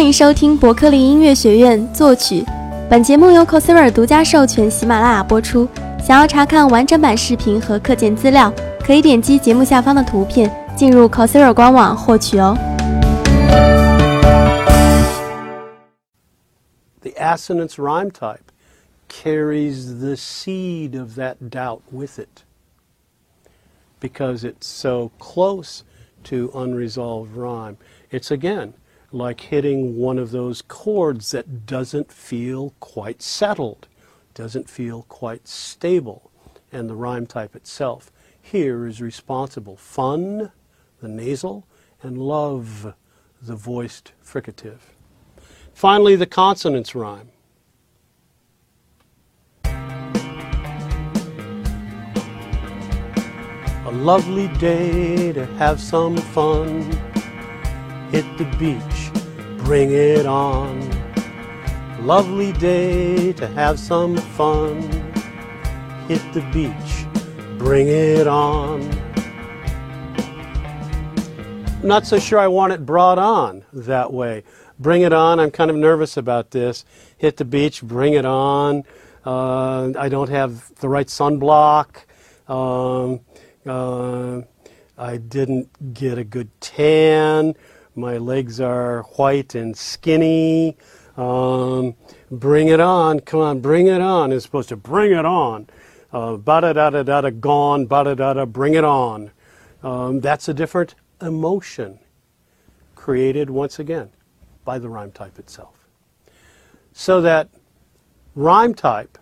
欢迎收听伯克利音乐学院作曲。本节目由 Coursera 独家授权喜马拉雅播出。想要查看完整版视频和课件资料，可以点击节目下方的图片进入 Coursera 官网获取哦。The assonance rhyme type carries the seed of that doubt with it because it's so close to unresolved rhyme. It's again like hitting one of those chords that doesn't feel quite settled, doesn't feel quite stable, and the rhyme type itself here is responsible. Fun, the nasal, and love, the voiced fricative. Finally, the consonants rhyme. A lovely day to have some fun. Hit the beach, bring it on. Lovely day to have some fun. Hit the beach, bring it on. Not so sure I want it brought on that way. Bring it on, I'm kind of nervous about this. Hit the beach, bring it on. Uh, I don't have the right sunblock. Um, uh, I didn't get a good tan. My legs are white and skinny. Um, bring it on. Come on, bring it on. It's supposed to bring it on. Ba da da da da da gone, ba da da da, bring it on. Um, that's a different emotion created once again by the rhyme type itself. So that rhyme type,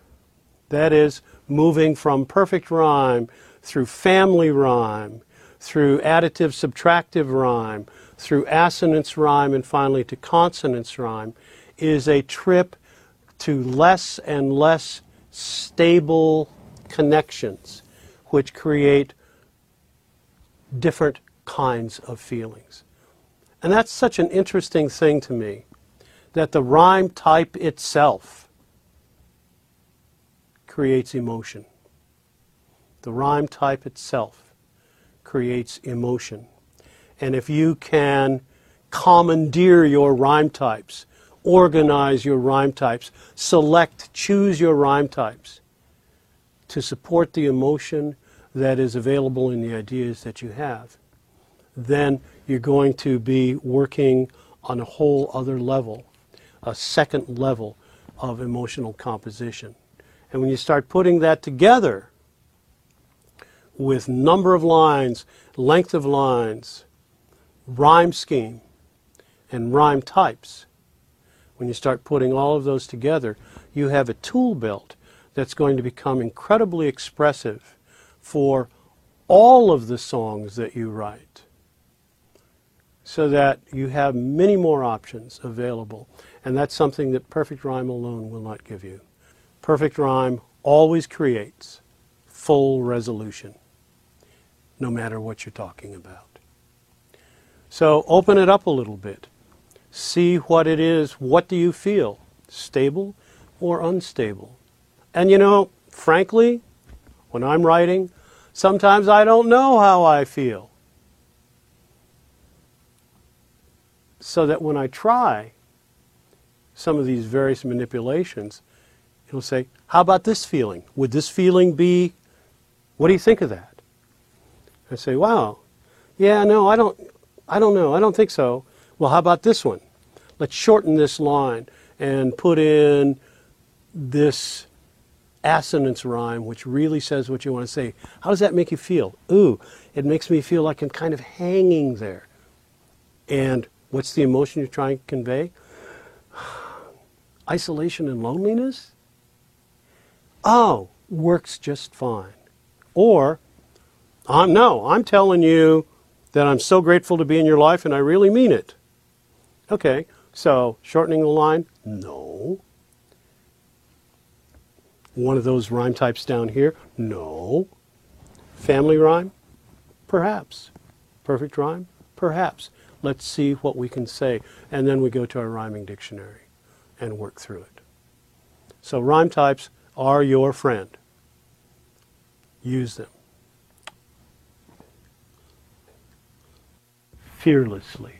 that is, moving from perfect rhyme through family rhyme, through additive subtractive rhyme, through assonance rhyme, and finally to consonance rhyme, is a trip to less and less stable connections, which create different kinds of feelings. And that's such an interesting thing to me that the rhyme type itself creates emotion. The rhyme type itself creates emotion. And if you can commandeer your rhyme types, organize your rhyme types, select, choose your rhyme types to support the emotion that is available in the ideas that you have, then you're going to be working on a whole other level, a second level of emotional composition. And when you start putting that together with number of lines, length of lines, rhyme scheme, and rhyme types, when you start putting all of those together, you have a tool belt that's going to become incredibly expressive for all of the songs that you write so that you have many more options available. And that's something that perfect rhyme alone will not give you. Perfect rhyme always creates full resolution, no matter what you're talking about. So open it up a little bit. See what it is. What do you feel? Stable or unstable? And you know, frankly, when I'm writing, sometimes I don't know how I feel. So that when I try some of these various manipulations, it'll say, How about this feeling? Would this feeling be, what do you think of that? I say, Wow, yeah, no, I don't, I don't know. I don't think so. Well, how about this one? Let's shorten this line and put in this assonance rhyme, which really says what you want to say. How does that make you feel? Ooh, it makes me feel like I'm kind of hanging there. And what's the emotion you're trying to convey? Isolation and loneliness? Oh, works just fine. Or, um, no, I'm telling you that I'm so grateful to be in your life and I really mean it. Okay, so shortening the line? No. One of those rhyme types down here? No. Family rhyme? Perhaps. Perfect rhyme? Perhaps. Let's see what we can say. And then we go to our rhyming dictionary and work through it. So rhyme types are your friend. Use them. Fearlessly.